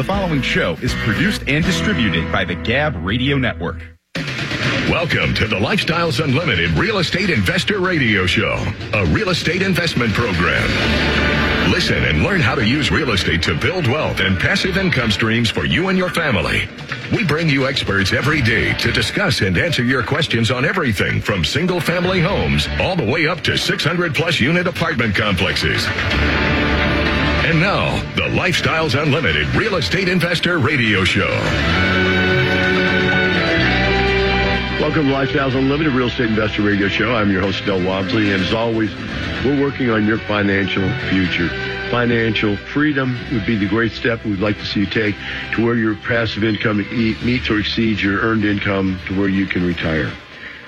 The following show is produced and distributed by the Gab Radio Network. Welcome to the Lifestyles Unlimited Real Estate Investor Radio Show, a real estate investment program. Listen and learn how to use real estate to build wealth and passive income streams for you and your family. We bring you experts every day to discuss and answer your questions on everything from single family homes all the way up to 600 plus unit apartment complexes. And now, the Lifestyles Unlimited Real Estate Investor Radio Show. Welcome to Lifestyles Unlimited Real Estate Investor Radio Show. I'm your host, Del Walmsley, and as always, we're working on your financial future. Financial freedom would be the great step we'd like to see you take to where your passive income meets or exceeds your earned income to where you can retire.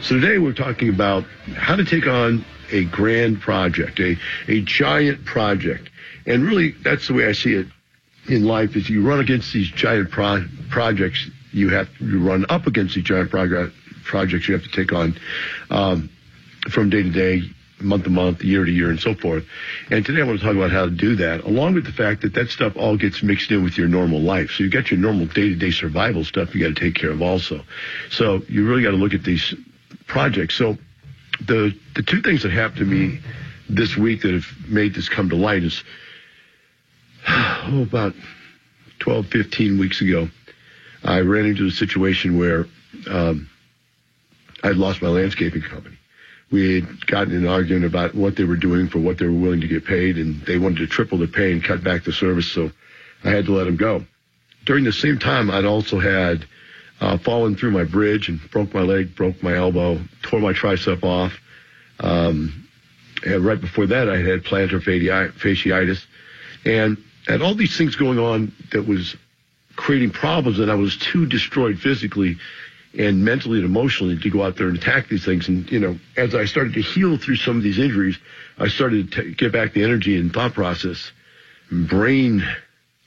So today we're talking about how to take on a grand project, a, a giant project. And really, that's the way I see it in life is you run against these giant pro- projects you have to run up against these giant projects projects you have to take on um, from day to day, month to month, year to year, and so forth. And today I want to talk about how to do that, along with the fact that that stuff all gets mixed in with your normal life. So you've got your normal day to day survival stuff you got to take care of also. So you really got to look at these projects. So the the two things that happened to me this week that have made this come to light is oh, about 12, 15 weeks ago, I ran into a situation where um, I'd lost my landscaping company. We had gotten an argument about what they were doing for what they were willing to get paid, and they wanted to triple the pay and cut back the service, so I had to let them go. During the same time, I'd also had uh, fallen through my bridge and broke my leg, broke my elbow, tore my tricep off. Um, and right before that, I had plantar fasciitis, and had all these things going on that was creating problems, and I was too destroyed physically and mentally and emotionally to go out there and attack these things. And, you know, as I started to heal through some of these injuries, I started to get back the energy and thought process, brain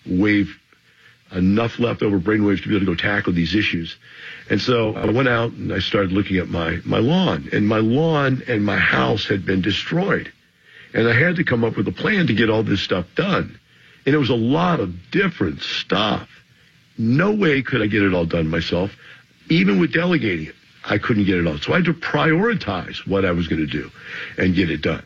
wave, enough leftover brain waves to be able to go tackle these issues. And so I went out and I started looking at my, my lawn and my lawn and my house had been destroyed. And I had to come up with a plan to get all this stuff done. And it was a lot of different stuff. No way could I get it all done myself even with delegating it, I couldn't get it all. So I had to prioritize what I was going to do and get it done.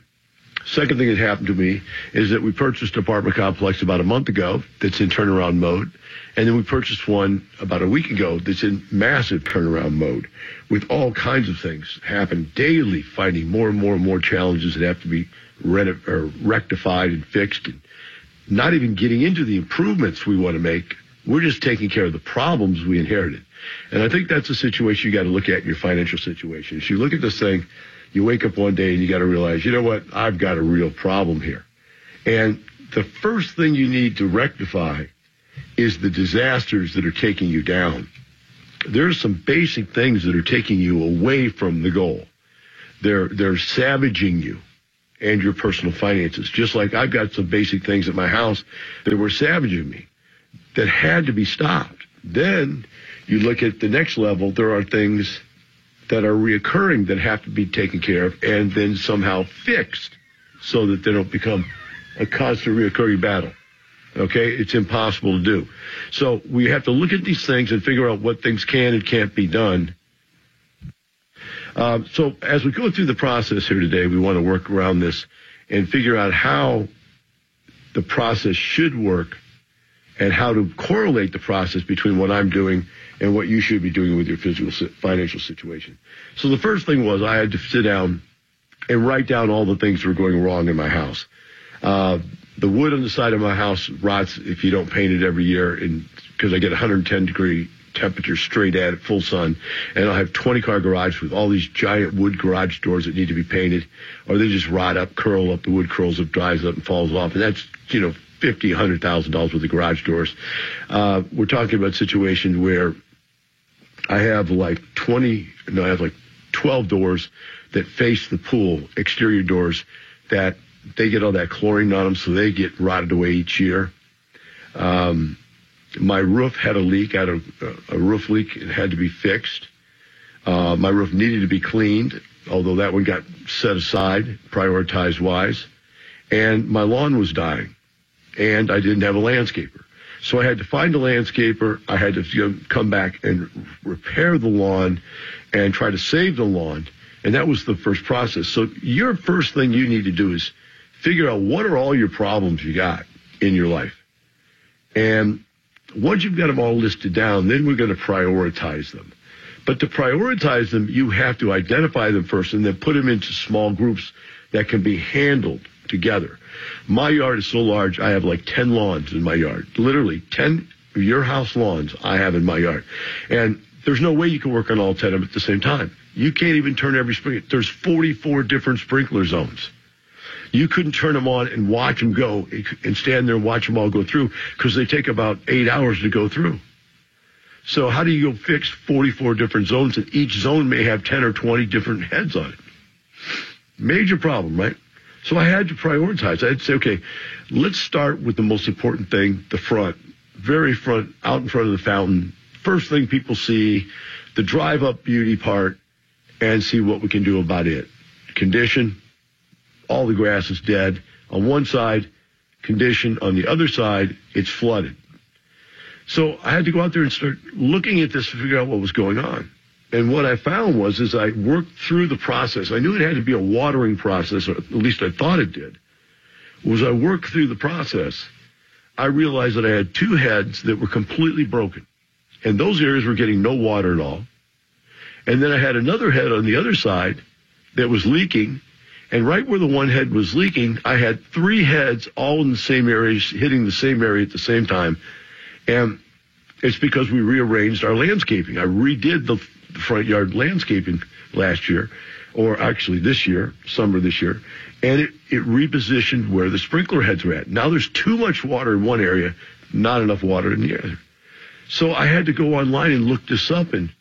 Second thing that happened to me is that we purchased an apartment complex about a month ago that's in turnaround mode. And then we purchased one about a week ago that's in massive turnaround mode with all kinds of things happen daily, finding more and more and more challenges that have to be rectified and fixed and not even getting into the improvements we want to make. We're just taking care of the problems we inherited. And I think that's a situation you got to look at in your financial situation. If you look at this thing, you wake up one day and you got to realize, you know what? I've got a real problem here. And the first thing you need to rectify is the disasters that are taking you down. There's some basic things that are taking you away from the goal. They're, they're savaging you and your personal finances. Just like I've got some basic things at my house that were savaging me that had to be stopped. Then you look at the next level, there are things that are reoccurring that have to be taken care of and then somehow fixed so that they don't become a constant reoccurring battle. Okay? It's impossible to do. So we have to look at these things and figure out what things can and can't be done. Uh, so as we go through the process here today, we want to work around this and figure out how the process should work and how to correlate the process between what I'm doing and what you should be doing with your physical financial situation. So the first thing was I had to sit down and write down all the things that were going wrong in my house. Uh, the wood on the side of my house rots if you don't paint it every year, and because I get 110 degree temperature straight at it, full sun, and I'll have 20 car garage with all these giant wood garage doors that need to be painted, or they just rot up, curl up, the wood curls up, dries up, and falls off, and that's you know fifty, hundred thousand dollars worth of garage doors. Uh, we're talking about situations where I have like 20, no, I have like 12 doors that face the pool, exterior doors that they get all that chlorine on them, so they get rotted away each year. Um, my roof had a leak, had a, a roof leak. It had to be fixed. Uh, my roof needed to be cleaned, although that one got set aside, prioritized wise. And my lawn was dying, and I didn't have a landscaper. So I had to find a landscaper. I had to you know, come back and repair the lawn and try to save the lawn. And that was the first process. So your first thing you need to do is figure out what are all your problems you got in your life. And once you've got them all listed down, then we're going to prioritize them. But to prioritize them, you have to identify them first and then put them into small groups that can be handled together. My yard is so large, I have like 10 lawns in my yard. Literally 10 of your house lawns I have in my yard. And there's no way you can work on all 10 of them at the same time. You can't even turn every sprinkler. There's 44 different sprinkler zones. You couldn't turn them on and watch them go and stand there and watch them all go through because they take about eight hours to go through. So how do you go fix 44 different zones and each zone may have 10 or 20 different heads on it? Major problem, right? So I had to prioritize. I'd say, okay, let's start with the most important thing, the front, very front, out in front of the fountain. First thing people see, the drive up beauty part, and see what we can do about it. Condition, all the grass is dead. On one side, condition. On the other side, it's flooded. So I had to go out there and start looking at this to figure out what was going on. And what I found was, as I worked through the process, I knew it had to be a watering process, or at least I thought it did. Was I worked through the process, I realized that I had two heads that were completely broken. And those areas were getting no water at all. And then I had another head on the other side that was leaking. And right where the one head was leaking, I had three heads all in the same area, hitting the same area at the same time. And it's because we rearranged our landscaping. I redid the front yard landscaping last year, or actually this year, summer this year, and it, it repositioned where the sprinkler heads were at. Now there's too much water in one area, not enough water in the other. So I had to go online and look this up and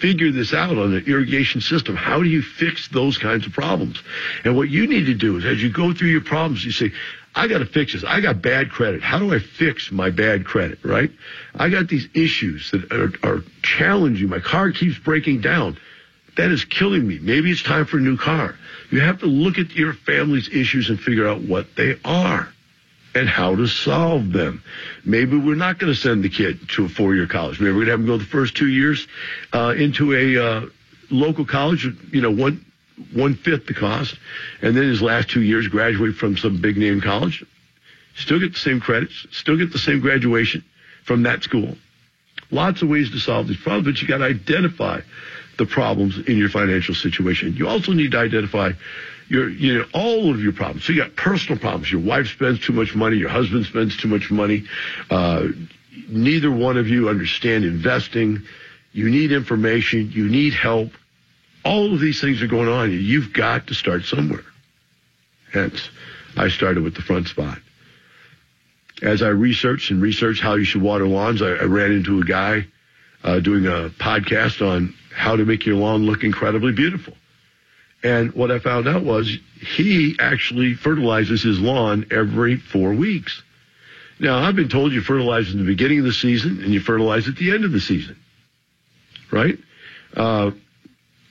figure this out on the irrigation system. How do you fix those kinds of problems? And what you need to do is as you go through your problems, you say, I got to fix this. I got bad credit. How do I fix my bad credit, right? I got these issues that are, are challenging. My car keeps breaking down. That is killing me. Maybe it's time for a new car. You have to look at your family's issues and figure out what they are and how to solve them. Maybe we're not going to send the kid to a four-year college. Maybe we're going to have him go the first two years uh, into a uh, local college, you know, one one fifth the cost, and then his last two years graduate from some big name college, still get the same credits, still get the same graduation from that school. Lots of ways to solve these problems, but you got to identify the problems in your financial situation. You also need to identify your, you know, all of your problems. So you got personal problems. Your wife spends too much money. Your husband spends too much money. Uh, neither one of you understand investing. You need information. You need help all of these things are going on. You've got to start somewhere. Hence, I started with the front spot. As I researched and researched how you should water lawns, I, I ran into a guy uh, doing a podcast on how to make your lawn look incredibly beautiful. And what I found out was he actually fertilizes his lawn every four weeks. Now, I've been told you fertilize in the beginning of the season and you fertilize at the end of the season, right? Uh,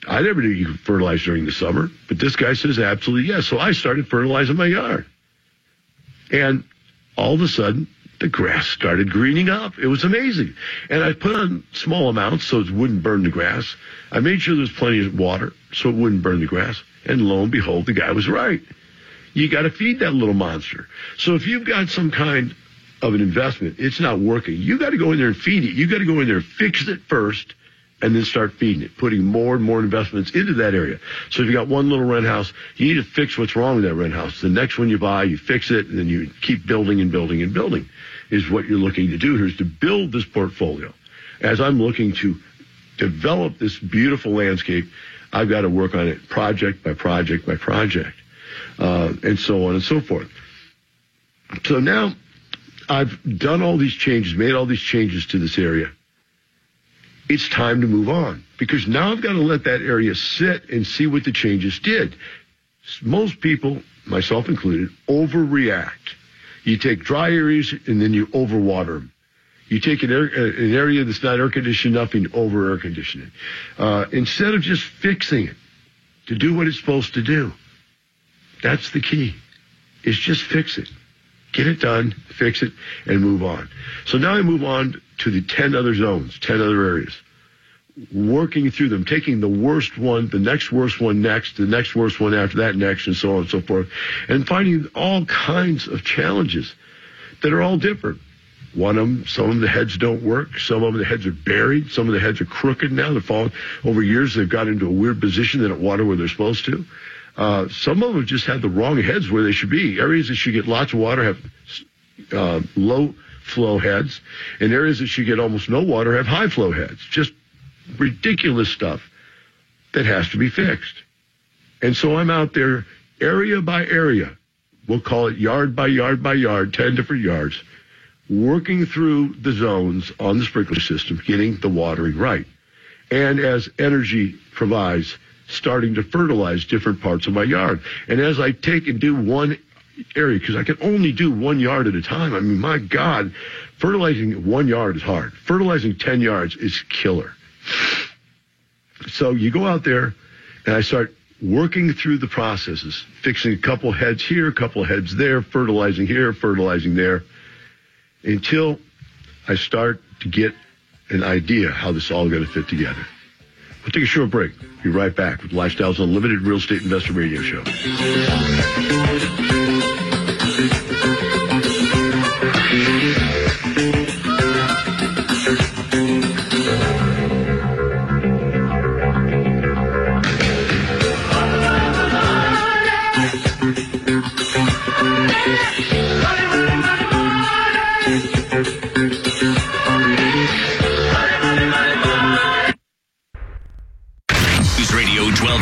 I never knew you could fertilize during the summer, but this guy says absolutely yes. So I started fertilizing my yard. And all of a sudden, the grass started greening up. It was amazing. And I put on small amounts so it wouldn't burn the grass. I made sure there was plenty of water so it wouldn't burn the grass. And lo and behold, the guy was right. You got to feed that little monster. So if you've got some kind of an investment, it's not working. You got to go in there and feed it. You got to go in there and fix it first and then start feeding it, putting more and more investments into that area. So if you got one little rent house, you need to fix what's wrong with that rent house. The next one you buy, you fix it, and then you keep building and building and building is what you're looking to do here is to build this portfolio. As I'm looking to develop this beautiful landscape, I've got to work on it project by project by project, uh, and so on and so forth. So now I've done all these changes, made all these changes to this area it's time to move on because now I've got to let that area sit and see what the changes did. Most people, myself included, overreact. You take dry areas and then you overwater them. You take an, air, an area that's not air conditioned enough and over air condition it. Uh, instead of just fixing it to do what it's supposed to do. That's the key. Is just fix it. get it done, fix it, and move on. So now I move on to the 10 other zones, 10 other areas. Working through them, taking the worst one, the next worst one next, the next worst one after that next, and so on and so forth, and finding all kinds of challenges that are all different. One of them, some of the heads don't work. Some of them, the heads are buried. Some of the heads are crooked now. They're falling over years. They've got into a weird position. They don't water where they're supposed to. Uh, some of them just have the wrong heads where they should be. Areas that should get lots of water have uh, low flow heads, and areas that should get almost no water have high flow heads. Just ridiculous stuff that has to be fixed. And so I'm out there area by area. We'll call it yard by yard by yard, 10 different yards, working through the zones on the sprinkler system, getting the watering right. And as energy provides, starting to fertilize different parts of my yard. And as I take and do one area, because I can only do one yard at a time, I mean, my God, fertilizing one yard is hard. Fertilizing 10 yards is killer. So you go out there and I start working through the processes, fixing a couple heads here, a couple heads there, fertilizing here, fertilizing there, until I start to get an idea how this all going to fit together. We'll take a short break. Be right back with Lifestyles Unlimited Real Estate Investor Radio Show.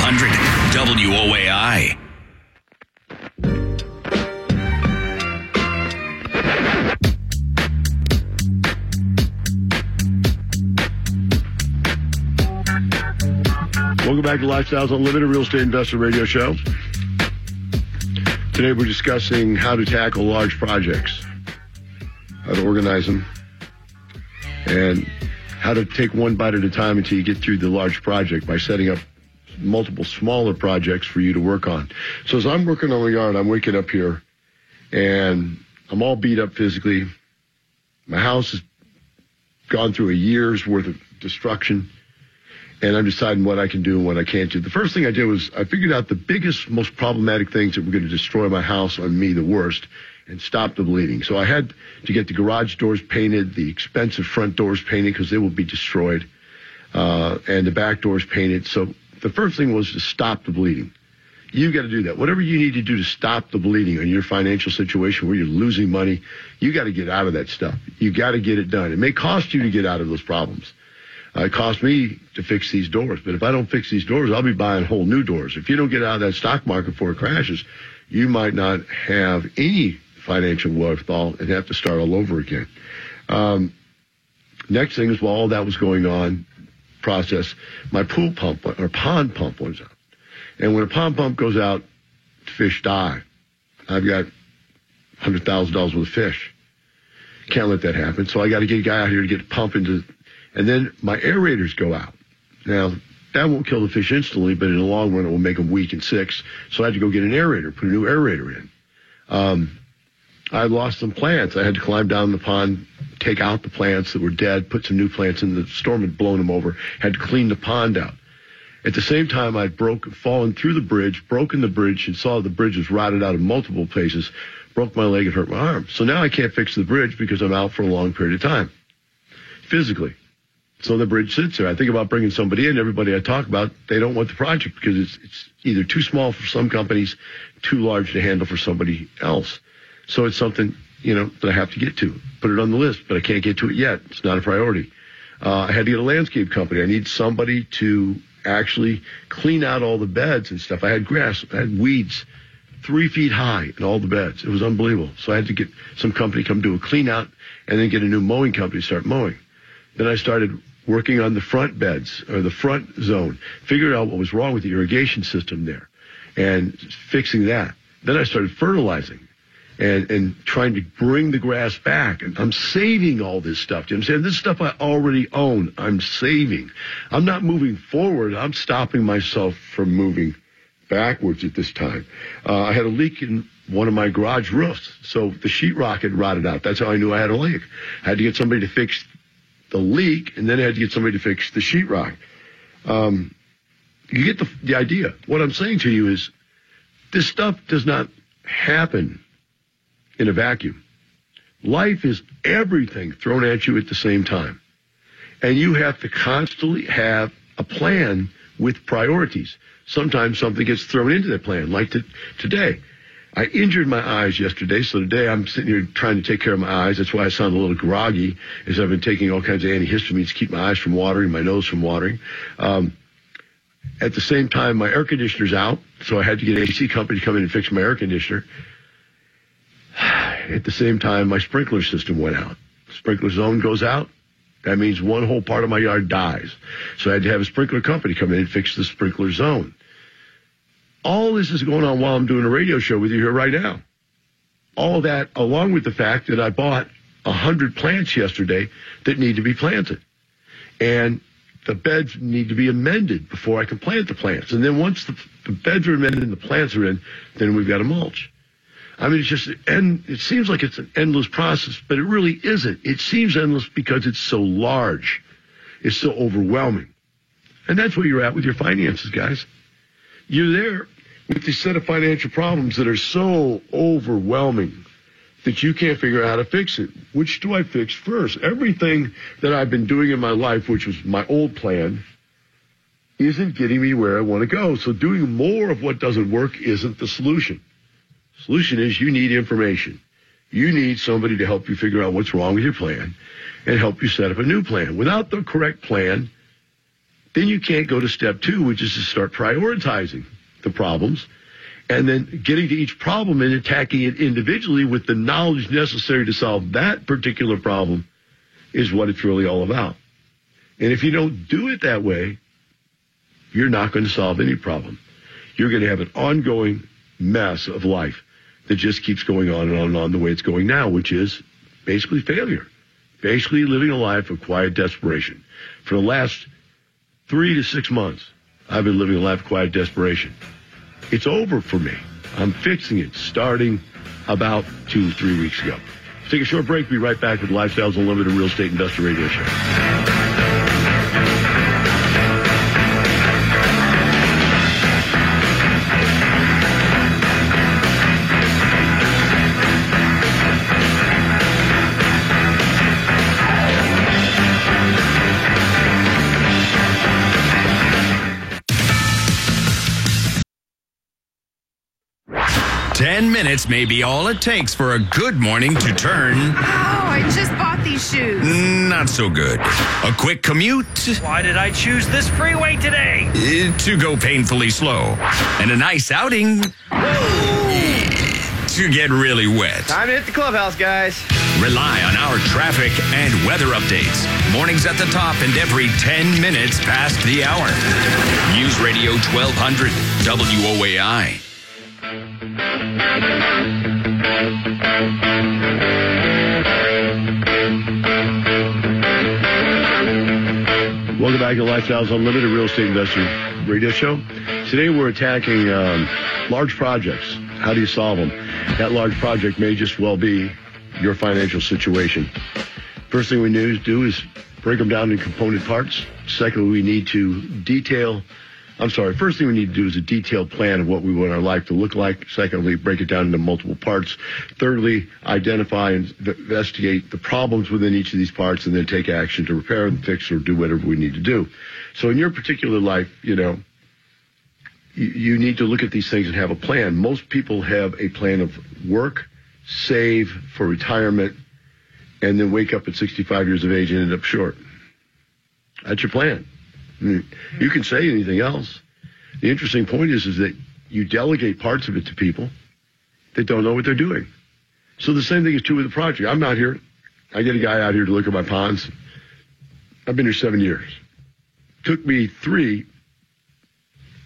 1200 WOAI. Welcome back to Lifestyles Unlimited Real Estate Investor Radio Show. Today we're discussing how to tackle large projects, how to organize them, and how to take one bite at a time until you get through the large project by setting up multiple smaller projects for you to work on. So as I'm working on my yard, I'm waking up here and I'm all beat up physically. My house has gone through a year's worth of destruction and I'm deciding what I can do and what I can't do. The first thing I did was I figured out the biggest, most problematic things that were going to destroy my house on me the worst and stop the bleeding. So I had to get the garage doors painted, the expensive front doors painted because they will be destroyed, uh, and the back doors painted. So the first thing was to stop the bleeding. You got to do that. Whatever you need to do to stop the bleeding on your financial situation where you're losing money, you got to get out of that stuff. You got to get it done. It may cost you to get out of those problems. Uh, it cost me to fix these doors, but if I don't fix these doors, I'll be buying whole new doors. If you don't get out of that stock market before it crashes, you might not have any financial wherewithal and have to start all over again. Um, next thing is while all that was going on, process, my pool pump or pond pump was out. And when a pond pump goes out, fish die. I've got $100,000 worth of fish. Can't let that happen. So I got to get a guy out here to get a pump into, and then my aerators go out. Now, that won't kill the fish instantly, but in the long run, it will make them weak and sick. So I had to go get an aerator, put a new aerator in. Um, I lost some plants. I had to climb down the pond, take out the plants that were dead, put some new plants in. The storm had blown them over. Had to clean the pond out. At the same time, I'd broke, fallen through the bridge, broken the bridge, and saw the bridge was rotted out in multiple places. Broke my leg and hurt my arm. So now I can't fix the bridge because I'm out for a long period of time, physically. So the bridge sits there. I think about bringing somebody in. Everybody I talk about, they don't want the project because it's, it's either too small for some companies, too large to handle for somebody else. So it's something, you know, that I have to get to. Put it on the list, but I can't get to it yet. It's not a priority. Uh, I had to get a landscape company. I need somebody to actually clean out all the beds and stuff. I had grass, I had weeds three feet high in all the beds. It was unbelievable. So I had to get some company come do a clean out and then get a new mowing company to start mowing. Then I started working on the front beds or the front zone, figured out what was wrong with the irrigation system there and fixing that. Then I started fertilizing and, and trying to bring the grass back. And I'm saving all this stuff. You understand? This stuff I already own. I'm saving. I'm not moving forward. I'm stopping myself from moving backwards at this time. Uh, I had a leak in one of my garage roofs. So the sheetrock had rotted out. That's how I knew I had a leak. I had to get somebody to fix the leak, and then I had to get somebody to fix the sheetrock. Um, you get the, the idea. What I'm saying to you is this stuff does not happen in a vacuum. Life is everything thrown at you at the same time. And you have to constantly have a plan with priorities. Sometimes something gets thrown into that plan, like to, today. I injured my eyes yesterday, so today I'm sitting here trying to take care of my eyes. That's why I sound a little groggy, as I've been taking all kinds of antihistamines to keep my eyes from watering, my nose from watering. Um, at the same time, my air conditioner's out, so I had to get an AC company to come in and fix my air conditioner. At the same time, my sprinkler system went out. Sprinkler zone goes out. That means one whole part of my yard dies. So I had to have a sprinkler company come in and fix the sprinkler zone. All this is going on while I'm doing a radio show with you here right now. All that, along with the fact that I bought a hundred plants yesterday that need to be planted. And the beds need to be amended before I can plant the plants. And then once the, the beds are amended and the plants are in, then we've got to mulch. I mean, it's just, and it seems like it's an endless process, but it really isn't. It seems endless because it's so large. It's so overwhelming. And that's where you're at with your finances, guys. You're there with this set of financial problems that are so overwhelming that you can't figure out how to fix it. Which do I fix first? Everything that I've been doing in my life, which was my old plan, isn't getting me where I want to go. So doing more of what doesn't work isn't the solution. Solution is you need information. You need somebody to help you figure out what's wrong with your plan and help you set up a new plan. Without the correct plan, then you can't go to step two, which is to start prioritizing the problems and then getting to each problem and attacking it individually with the knowledge necessary to solve that particular problem is what it's really all about. And if you don't do it that way, you're not going to solve any problem. You're going to have an ongoing mess of life that just keeps going on and on and on the way it's going now, which is basically failure. Basically living a life of quiet desperation. For the last three to six months, I've been living a life of quiet desperation. It's over for me. I'm fixing it starting about two, three weeks ago. Take a short break. Be right back with Lifestyles Unlimited Real Estate Investor Radio Show. Ten minutes may be all it takes for a good morning to turn Oh, I just bought these shoes. not so good. A quick commute Why did I choose this freeway today? eh, to go painfully slow. And a nice outing to get really wet. Time to hit the clubhouse, guys. Rely on our traffic and weather updates. Mornings at the top and every 10 minutes past the hour. News Radio 1200 WOAI. Welcome back to Lifestyles Unlimited Real Estate Investor Radio Show. Today we're attacking um, large projects. How do you solve them? That large project may just well be your financial situation. First thing we need to do is break them down into component parts. Secondly, we need to detail. I'm sorry. First thing we need to do is a detailed plan of what we want our life to look like. Secondly, break it down into multiple parts. Thirdly, identify and investigate the problems within each of these parts and then take action to repair and fix, or do whatever we need to do. So in your particular life, you know, you, need to look at these things and have a plan. Most people have a plan of work, save for retirement, and then wake up at 65 years of age and end up short. That's your plan. Mean, You can say anything else. The interesting point is, is that you delegate parts of it to people that don't know what they're doing. So the same thing is true with the project. I'm out here. I get a guy out here to look at my ponds. I've been here seven years. Took me three,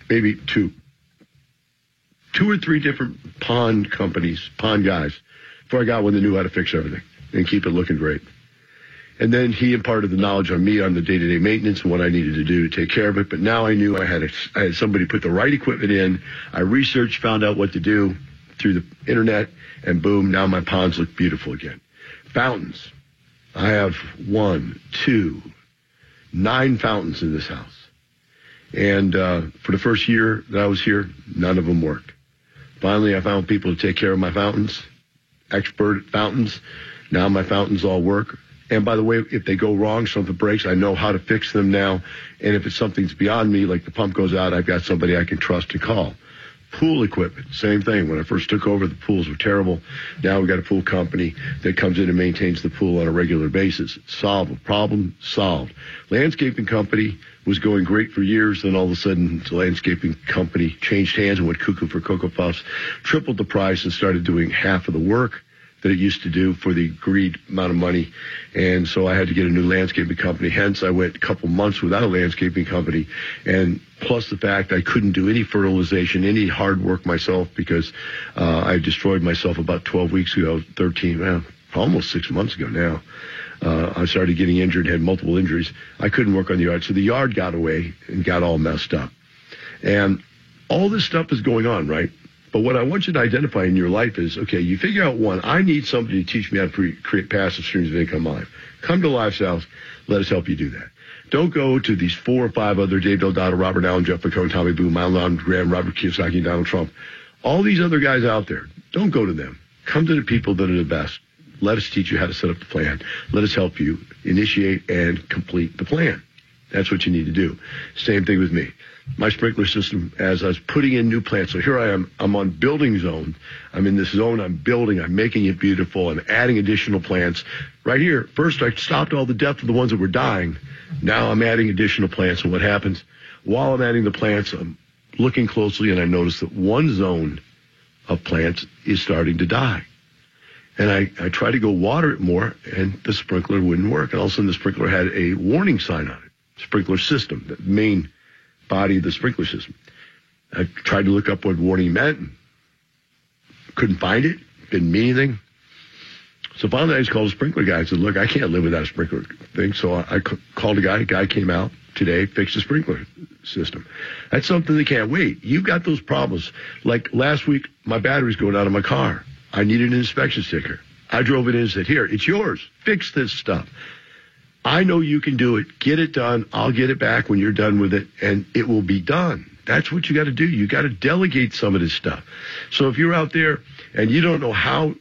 maybe two, two or three different pond companies, pond guys, before I got one that knew how to fix everything and keep it looking great. And then he imparted the knowledge on me on the day-to-day maintenance and what I needed to do to take care of it. But now I knew I had, a, I had somebody put the right equipment in. I researched, found out what to do, through the internet, and boom, now my ponds look beautiful again. Fountains. I have one, two, nine fountains in this house. And uh, for the first year that I was here, none of them worked. Finally, I found people to take care of my fountains, expert fountains. Now my fountains all work. And by the way, if they go wrong, something breaks, I know how to fix them now. And if it's something's beyond me, like the pump goes out, I've got somebody I can trust to call. Pool equipment, same thing. When I first took over, the pools were terrible. Now we've got a pool company that comes in and maintains the pool on a regular basis. Solve a problem, solved. Landscaping company was going great for years. Then all of a sudden, the landscaping company changed hands and went cuckoo for Cocoa Puffs, tripled the price and started doing half of the work that it used to do for the agreed amount of money. And so I had to get a new landscaping company. Hence, I went a couple months without a landscaping company. And plus the fact I couldn't do any fertilization, any hard work myself because uh, I destroyed myself about 12 weeks ago, 13, well, almost six months ago now. Uh, I started getting injured, had multiple injuries. I couldn't work on the yard. So the yard got away and got all messed up. And all this stuff is going on, right? But what I want you to identify in your life is, okay, you figure out one, I need somebody to teach me how to create passive streams of income life. Come to Lifestyles. Let us help you do that. Don't go to these four or five other Dave Dotto, Robert Allen, Jeff McCone, Tommy Boone, Milan Graham, Robert Kiyosaki, Donald Trump. All these other guys out there, don't go to them. Come to the people that are the best. Let us teach you how to set up the plan. Let us help you initiate and complete the plan. That's what you need to do. Same thing with me my sprinkler system as I was putting in new plants. So here I am. I'm on building zone. I'm in this zone. I'm building. I'm making it beautiful. I'm adding additional plants. Right here, first I stopped all the death of the ones that were dying. Now I'm adding additional plants. And what happens? While I'm adding the plants, I'm looking closely and I notice that one zone of plants is starting to die. And I, I tried to go water it more and the sprinkler wouldn't work. And all of a sudden the sprinkler had a warning sign on it. Sprinkler system, the main body of the sprinkler system. I tried to look up what warning meant. Couldn't find it. Didn't mean anything. So finally, I just called the sprinkler guy and said, look, I can't live without a sprinkler thing. So I, I called a guy. A guy came out today, fixed the sprinkler system. That's something that can't wait. You've got those problems. Like last week, my battery's going out of my car. I needed an inspection sticker. I drove it in and said, here, it's yours. Fix this stuff. I know you can do it. Get it done. I'll get it back when you're done with it and it will be done. That's what you got to do. You got to delegate some of this stuff. So if you're out there and you don't know how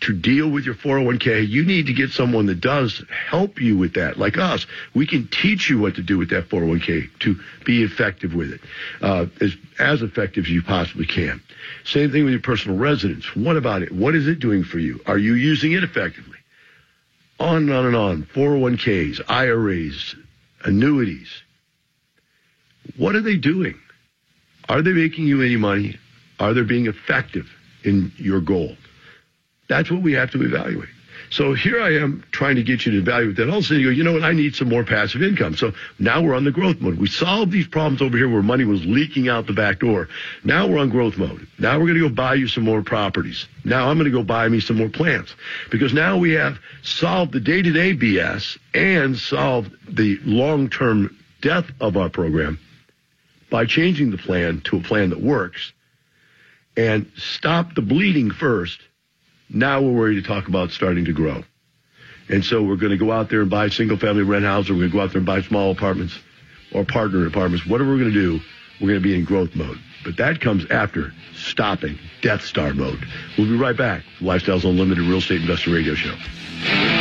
to deal with your 401k, you need to get someone that does help you with that, like us. We can teach you what to do with that 401k to be effective with it, uh, as, as effective as you possibly can. Same thing with your personal residence. What about it? What is it doing for you? Are you using it effectively? On and on and on. 401ks, IRAs, annuities. What are they doing? Are they making you any money? Are they being effective in your goal? That's what we have to evaluate. So here I am trying to get you to evaluate that. All of a sudden you go, you know what? I need some more passive income. So now we're on the growth mode. We solved these problems over here where money was leaking out the back door. Now we're on growth mode. Now we're going to go buy you some more properties. Now I'm going to go buy me some more plants because now we have solved the day to day BS and solved the long term death of our program by changing the plan to a plan that works and stop the bleeding first now we're ready to talk about starting to grow. And so we're going to go out there and buy single family rent houses. Or we're going to go out there and buy small apartments or partner apartments. Whatever we're going to do, we're going to be in growth mode. But that comes after stopping Death Star mode. We'll be right back. Lifestyles Unlimited Real Estate Investor Radio Show.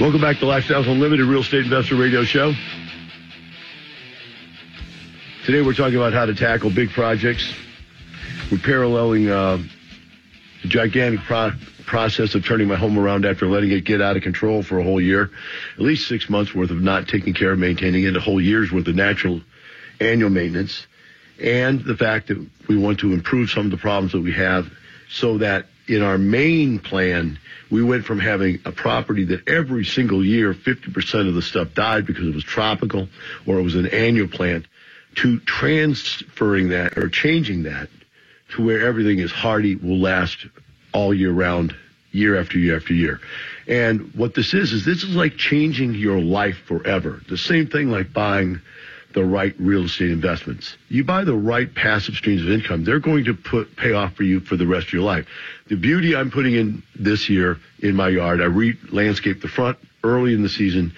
Welcome back to Lifestyles Unlimited Real Estate Investor Radio Show. Today we're talking about how to tackle big projects. We're paralleling uh, the gigantic pro- process of turning my home around after letting it get out of control for a whole year. At least six months worth of not taking care of maintaining it, a whole year's worth of natural annual maintenance, and the fact that we want to improve some of the problems that we have so that in our main plan, we went from having a property that every single year 50% of the stuff died because it was tropical or it was an annual plant to transferring that or changing that to where everything is hardy, will last all year round, year after year after year. And what this is, is this is like changing your life forever. The same thing like buying the right real estate investments. You buy the right passive streams of income, they're going to put pay off for you for the rest of your life. The beauty I'm putting in this year in my yard, I re-landscaped the front early in the season,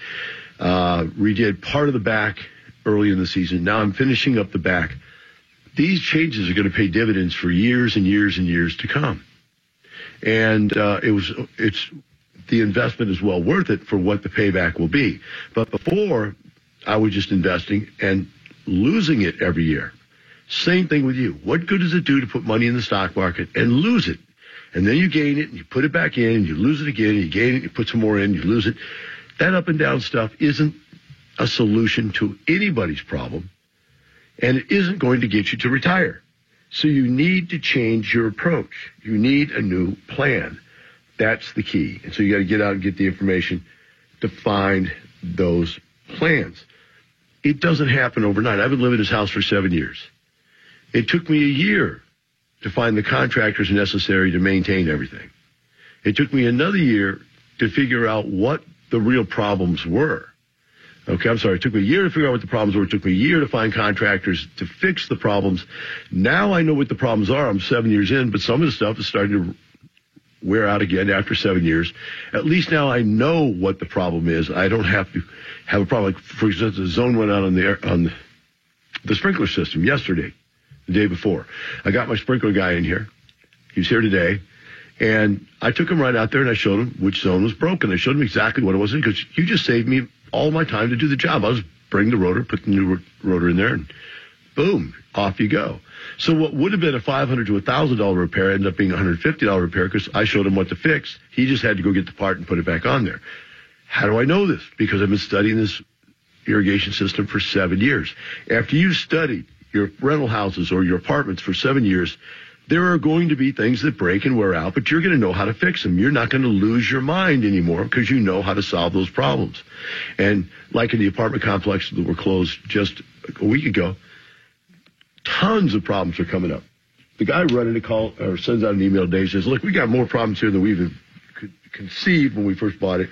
uh, redid part of the back early in the season. Now I'm finishing up the back. These changes are going to pay dividends for years and years and years to come. And uh, it was it's the investment is well worth it for what the payback will be. But before I was just investing and losing it every year. Same thing with you. What good does it do to put money in the stock market and lose it? And then you gain it and you put it back in and you lose it again and you gain it, and you put some more in, and you lose it. That up and down stuff isn't a solution to anybody's problem and it isn't going to get you to retire. So you need to change your approach. You need a new plan. That's the key. And so you got to get out and get the information to find those plans. It doesn't happen overnight. I've been living in this house for seven years. It took me a year to find the contractors necessary to maintain everything. It took me another year to figure out what the real problems were. Okay, I'm sorry. It took me a year to figure out what the problems were. It took me a year to find contractors to fix the problems. Now I know what the problems are. I'm seven years in, but some of the stuff is starting to wear out again after seven years. At least now I know what the problem is. I don't have to have a problem. Like, for instance, the zone went out on the air, on the sprinkler system yesterday, the day before. I got my sprinkler guy in here. He's here today. And I took him right out there and I showed him which zone was broken. I showed him exactly what it was because you just saved me all my time to do the job. I was bring the rotor, put the new rotor in there, and boom, off you go. So what would have been a 500 to $1,000 repair ended up being a $150 repair because I showed him what to fix. He just had to go get the part and put it back on there. How do I know this? Because I've been studying this irrigation system for seven years. After you've studied your rental houses or your apartments for seven years, there are going to be things that break and wear out, but you're going to know how to fix them. You're not going to lose your mind anymore because you know how to solve those problems. And like in the apartment complex that were closed just a week ago, tons of problems are coming up. The guy running a call or sends out an email today says, look, we got more problems here than we even could conceive when we first bought it.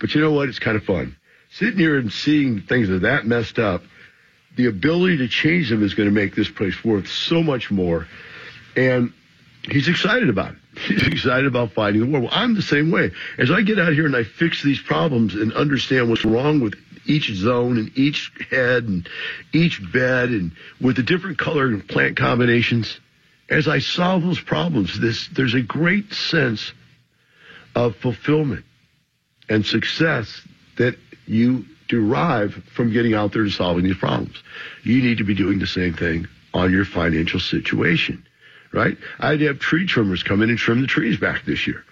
But you know what? It's kind of fun. Sitting here and seeing things that are that messed up, the ability to change them is going to make this place worth so much more. And he's excited about it. He's excited about fighting the war. Well, I'm the same way. As I get out here and I fix these problems and understand what's wrong with each zone and each head and each bed and with the different color and plant combinations, as I solve those problems, this there's a great sense of fulfillment and success that you derive from getting out there and solving these problems. You need to be doing the same thing on your financial situation, right? I'd have tree trimmers come in and trim the trees back this year.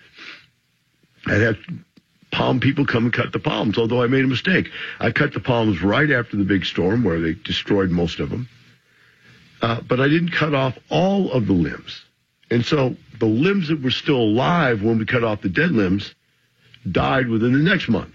I'd have palm people come and cut the palms, although I made a mistake. I cut the palms right after the big storm where they destroyed most of them. Uh, but I didn't cut off all of the limbs. And so the limbs that were still alive when we cut off the dead limbs died within the next month.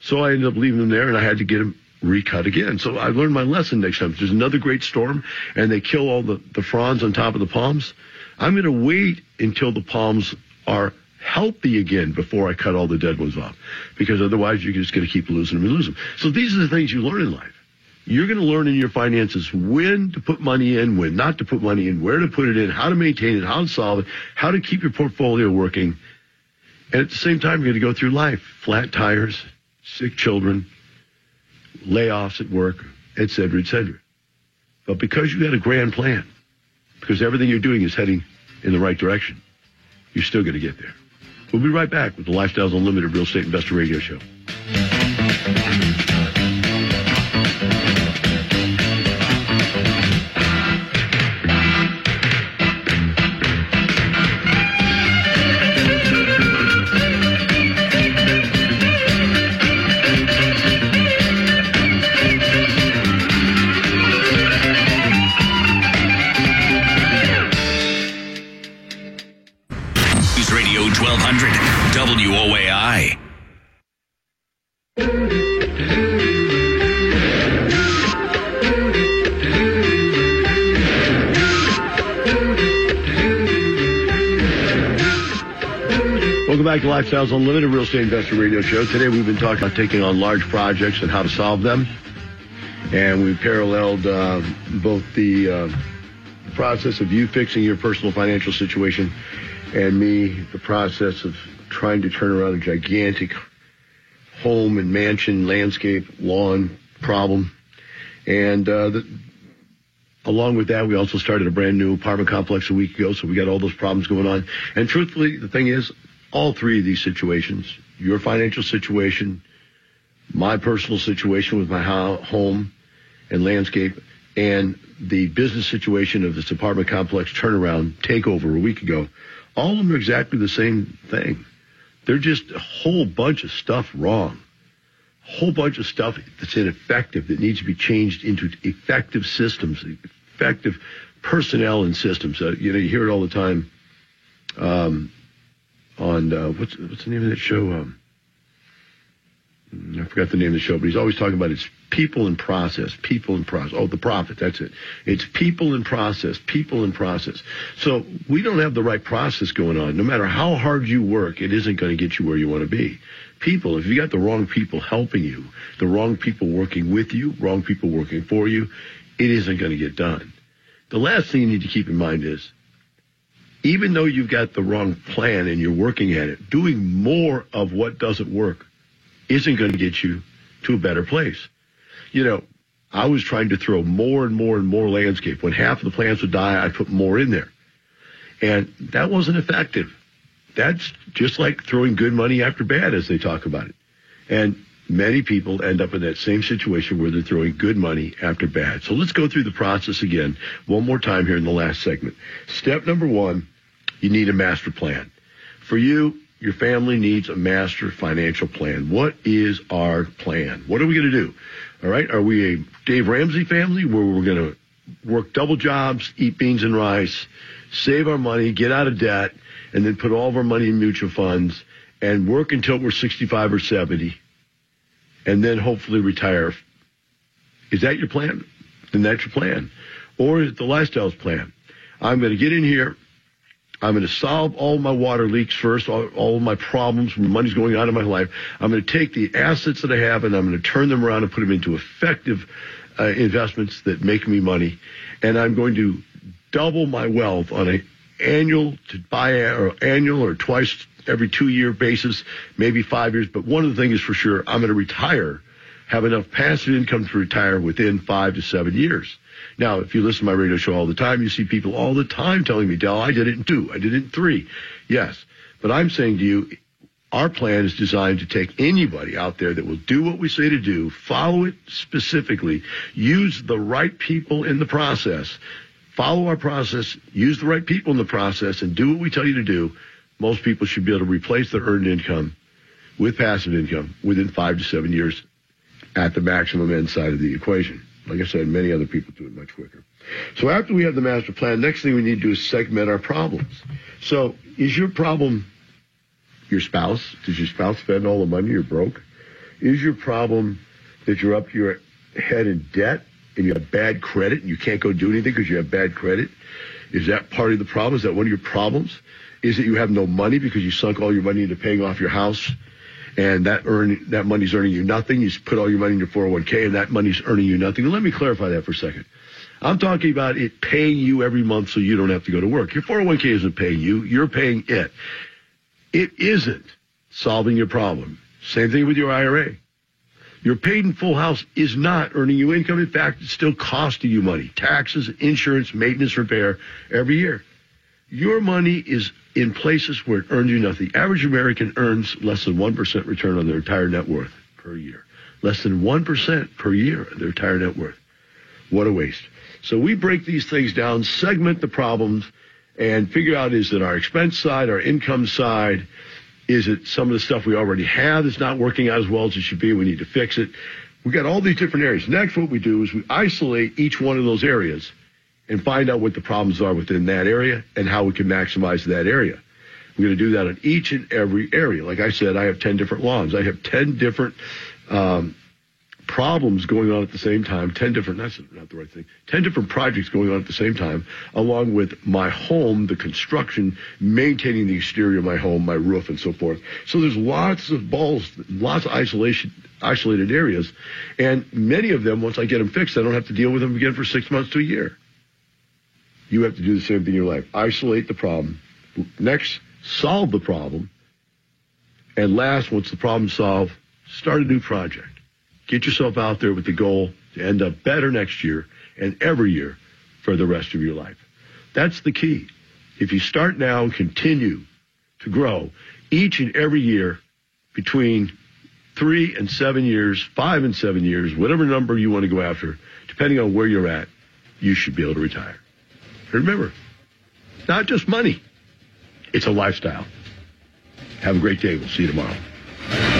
So I ended up leaving them there and I had to get them recut again. So I learned my lesson next time. If there's another great storm and they kill all the, the fronds on top of the palms, I'm going to wait until the palms are healthy again before I cut all the dead ones off. Because otherwise you're just going to keep losing them and losing them. So these are the things you learn in life. You're going to learn in your finances when to put money in, when not to put money in, where to put it in, how to maintain it, how to solve it, how to keep your portfolio working. And at the same time, you're going to go through life. Flat tires, sick children, layoffs at work, et cetera, et cetera. But because you had a grand plan, because everything you're doing is heading in the right direction, you're still going to get there. We'll be right back with the Lifestyles Unlimited Real Estate Investor Radio Show. Lifestyles Unlimited Real Estate Investor Radio Show. Today we've been talking about taking on large projects and how to solve them. And we've paralleled uh, both the uh, process of you fixing your personal financial situation and me, the process of trying to turn around a gigantic home and mansion, landscape, lawn problem. And uh, the, along with that, we also started a brand new apartment complex a week ago, so we got all those problems going on. And truthfully, the thing is, all three of these situations, your financial situation, my personal situation with my home and landscape, and the business situation of this apartment complex turnaround takeover a week ago, all of them are exactly the same thing. They're just a whole bunch of stuff wrong. A whole bunch of stuff that's ineffective that needs to be changed into effective systems, effective personnel and systems. Uh, you know, you hear it all the time. Um, on uh, what's what's the name of that show? Um, I forgot the name of the show, but he's always talking about it's people and process, people and process. Oh, the profit, that's it. It's people and process, people and process. So we don't have the right process going on. No matter how hard you work, it isn't going to get you where you want to be. People, if you got the wrong people helping you, the wrong people working with you, wrong people working for you, it isn't going to get done. The last thing you need to keep in mind is even though you've got the wrong plan and you're working at it, doing more of what doesn't work isn't going to get you to a better place. You know, I was trying to throw more and more and more landscape. When half of the plants would die, I'd put more in there. And that wasn't effective. That's just like throwing good money after bad, as they talk about it. And many people end up in that same situation where they're throwing good money after bad. So let's go through the process again one more time here in the last segment. Step number one, you need a master plan. For you, your family needs a master financial plan. What is our plan? What are we going to do? All right. Are we a Dave Ramsey family where we're going to work double jobs, eat beans and rice, save our money, get out of debt, and then put all of our money in mutual funds and work until we're 65 or 70 and then hopefully retire. Is that your plan? Then that's your plan. Or is it the lifestyles plan? I'm going to get in here. I'm going to solve all my water leaks first, all, all my problems, money's going out of my life. I'm going to take the assets that I have and I'm going to turn them around and put them into effective uh, investments that make me money. And I'm going to double my wealth on an annual to buy or annual or twice every two year basis, maybe five years. But one of the things is for sure, I'm going to retire, have enough passive income to retire within five to seven years. Now, if you listen to my radio show all the time, you see people all the time telling me, Del, I did it in two, I did it in three. Yes. But I'm saying to you, our plan is designed to take anybody out there that will do what we say to do, follow it specifically, use the right people in the process, follow our process, use the right people in the process, and do what we tell you to do most people should be able to replace their earned income with passive income within five to seven years at the maximum end side of the equation. Like I said, many other people do it much quicker. So after we have the master plan, next thing we need to do is segment our problems. So is your problem your spouse? Does your spouse spend all the money? You're broke. Is your problem that you're up your head in debt and you have bad credit and you can't go do anything because you have bad credit? Is that part of the problem? Is that one of your problems? Is it you have no money because you sunk all your money into paying off your house? And that earn that money's earning you nothing. You put all your money in your 401k and that money's earning you nothing. let me clarify that for a second. I'm talking about it paying you every month so you don't have to go to work. Your 401k isn't paying you. You're paying it. It isn't solving your problem. Same thing with your IRA. Your paid in full house is not earning you income. In fact, it's still costing you money. Taxes, insurance, maintenance, repair every year. Your money is in places where it earns you nothing. The average American earns less than 1% return on their entire net worth per year. Less than 1% per year their entire net worth. What a waste. So we break these things down, segment the problems, and figure out is it our expense side, our income side, is it some of the stuff we already have that's not working out as well as it should be? We need to fix it. We've got all these different areas. Next, what we do is we isolate each one of those areas and find out what the problems are within that area and how we can maximize that area. I'm going to do that in each and every area. Like I said, I have 10 different lawns. I have 10 different um, problems going on at the same time, 10 different, that's not the right thing, 10 different projects going on at the same time, along with my home, the construction, maintaining the exterior of my home, my roof, and so forth. So there's lots of balls, lots of isolation, isolated areas. And many of them, once I get them fixed, I don't have to deal with them again for six months to a year. You have to do the same thing in your life. Isolate the problem. Next, solve the problem. And last, once the problem's solved, start a new project. Get yourself out there with the goal to end up better next year and every year for the rest of your life. That's the key. If you start now and continue to grow each and every year between three and seven years, five and seven years, whatever number you want to go after, depending on where you're at, you should be able to retire. Remember, not just money. It's a lifestyle. Have a great day. We'll see you tomorrow.